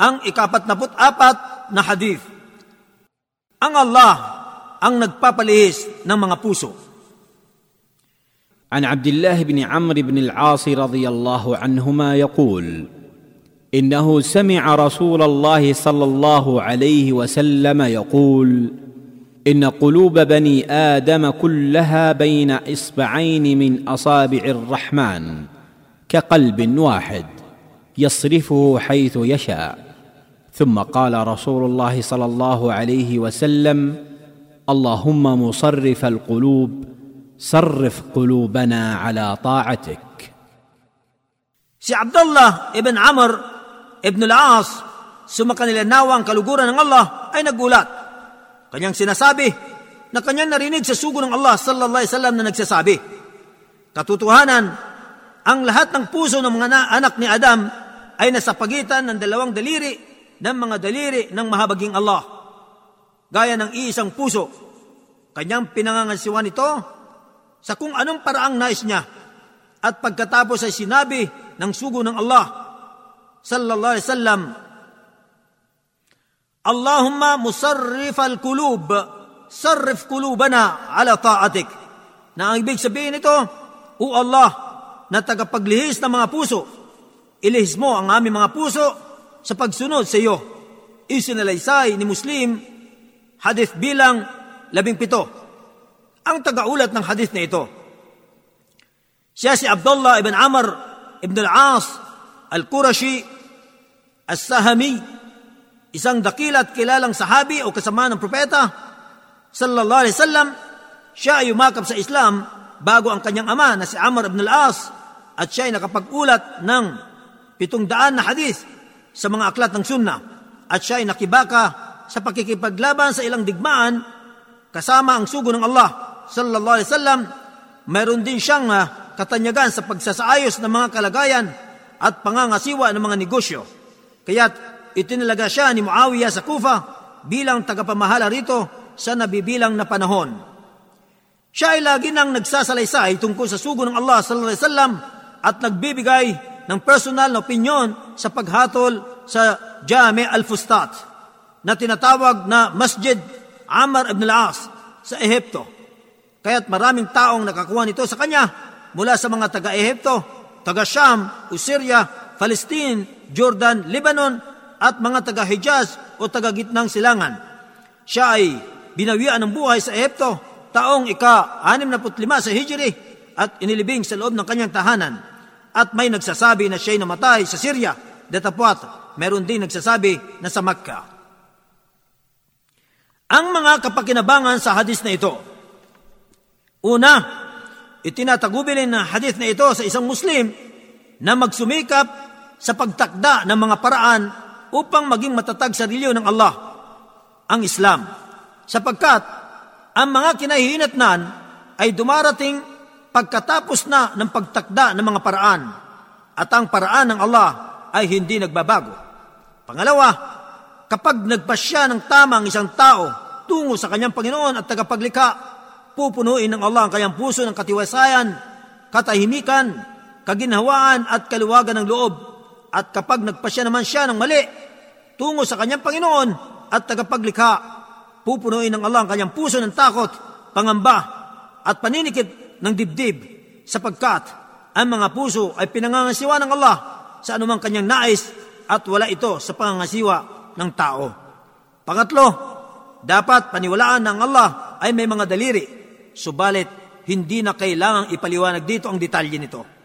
ang ikapat-naput-apat na hadith. Ang Allah ang nagpapalihis ng mga puso. عن عبد الله بن عمرو بن العاص رضي الله عنهما يقول انه سمع رسول الله صلى الله عليه وسلم يقول ان قلوب بني آدم كلها بين اصبعين من اصابع الرحمن كقلب واحد يصرفه حيث يشاء ثم قال رسول الله صلى الله عليه وسلم اللهم مصرف القلوب صرف قلوبنا على طاعتك Si Abdullah ibn Amr ibn al-As, sumakanilanawa ang kaluguran ng Allah, ay nagulat. Kanyang sinasabi na kanyang narinig sa sugo ng Allah sallallahu alaihi wasallam na nagsasabi, Katotohanan, ang lahat ng puso ng mga na- anak ni Adam ay nasa pagitan ng dalawang daliri ng mga daliri ng mahabaging Allah. Gaya ng iisang puso, kanyang pinangangasiwan ito sa kung anong paraang nais niya. At pagkatapos ay sinabi ng sugo ng Allah, sallallahu alaihi wasallam, Allahumma musarrif al-kulub, sarrif kulubana ala ta'atik. Na ang ibig sabihin nito, O Allah, na tagapaglihis ng mga puso, ilihis mo ang aming mga puso sa pagsunod sa iyo. Isinalaysay ni Muslim, hadith bilang labing pito. Ang tagaulat ng hadith na ito, siya si Abdullah ibn Amr ibn al-As al-Qurashi as-Sahami, isang dakilat kilalang sahabi o kasama ng propeta, sallallahu alaihi wasallam, siya ay umakap sa Islam bago ang kanyang ama na si Amr ibn al-As at siya ay nakapag-ulat ng pitong daan na hadith sa mga aklat ng sunnah at siya ay nakibaka sa pakikipaglaban sa ilang digmaan kasama ang sugo ng Allah sallallahu alaihi wasallam. Mayroon din siyang uh, katanyagan sa pagsasaayos ng mga kalagayan at pangangasiwa ng mga negosyo. Kaya't itinalaga siya ni Muawiya sa Kufa bilang tagapamahala rito sa nabibilang na panahon. Siya ay lagi nang nagsasalaysay tungkol sa sugo ng Allah sallallahu alaihi wasallam at nagbibigay ng personal na opinyon sa paghatol sa Jami al-Fustat na tinatawag na Masjid Amr ibn al-As sa Ehipto. Kaya't maraming taong nakakuha nito sa kanya mula sa mga taga-Ehipto, taga-Sham, Syria, Palestine, Jordan, Lebanon at mga taga-Hijaz o taga-gitnang silangan. Siya ay binawian ng buhay sa Ehipto taong ika-65 sa Hijri at inilibing sa loob ng kanyang tahanan. At may nagsasabi na siya'y namatay sa Syria, datapwat meron din nagsasabi na sa Makkah. Ang mga kapakinabangan sa hadis na ito. Una, itinatagubilin ng hadis na ito sa isang Muslim na magsumikap sa pagtakda ng mga paraan upang maging matatag sa reliyon ng Allah, ang Islam. Sapagkat ang mga kinahihinatnan ay dumarating pagkatapos na ng pagtakda ng mga paraan at ang paraan ng Allah ay hindi nagbabago. Pangalawa, kapag nagpasya ng tama ang isang tao tungo sa kanyang Panginoon at tagapaglikha, pupunuin ng Allah ang kanyang puso ng katiwasayan, katahimikan, kaginhawaan at kaluwagan ng loob. At kapag nagpasya naman siya ng mali tungo sa kanyang Panginoon at tagapaglikha, pupunuin ng Allah ang kanyang puso ng takot, pangamba at paninikip ng dibdib sapagkat ang mga puso ay pinangangasiwa ng Allah sa anumang kanyang nais at wala ito sa pangangasiwa ng tao. Pangatlo, dapat paniwalaan ng Allah ay may mga daliri, subalit hindi na kailangang ipaliwanag dito ang detalye nito.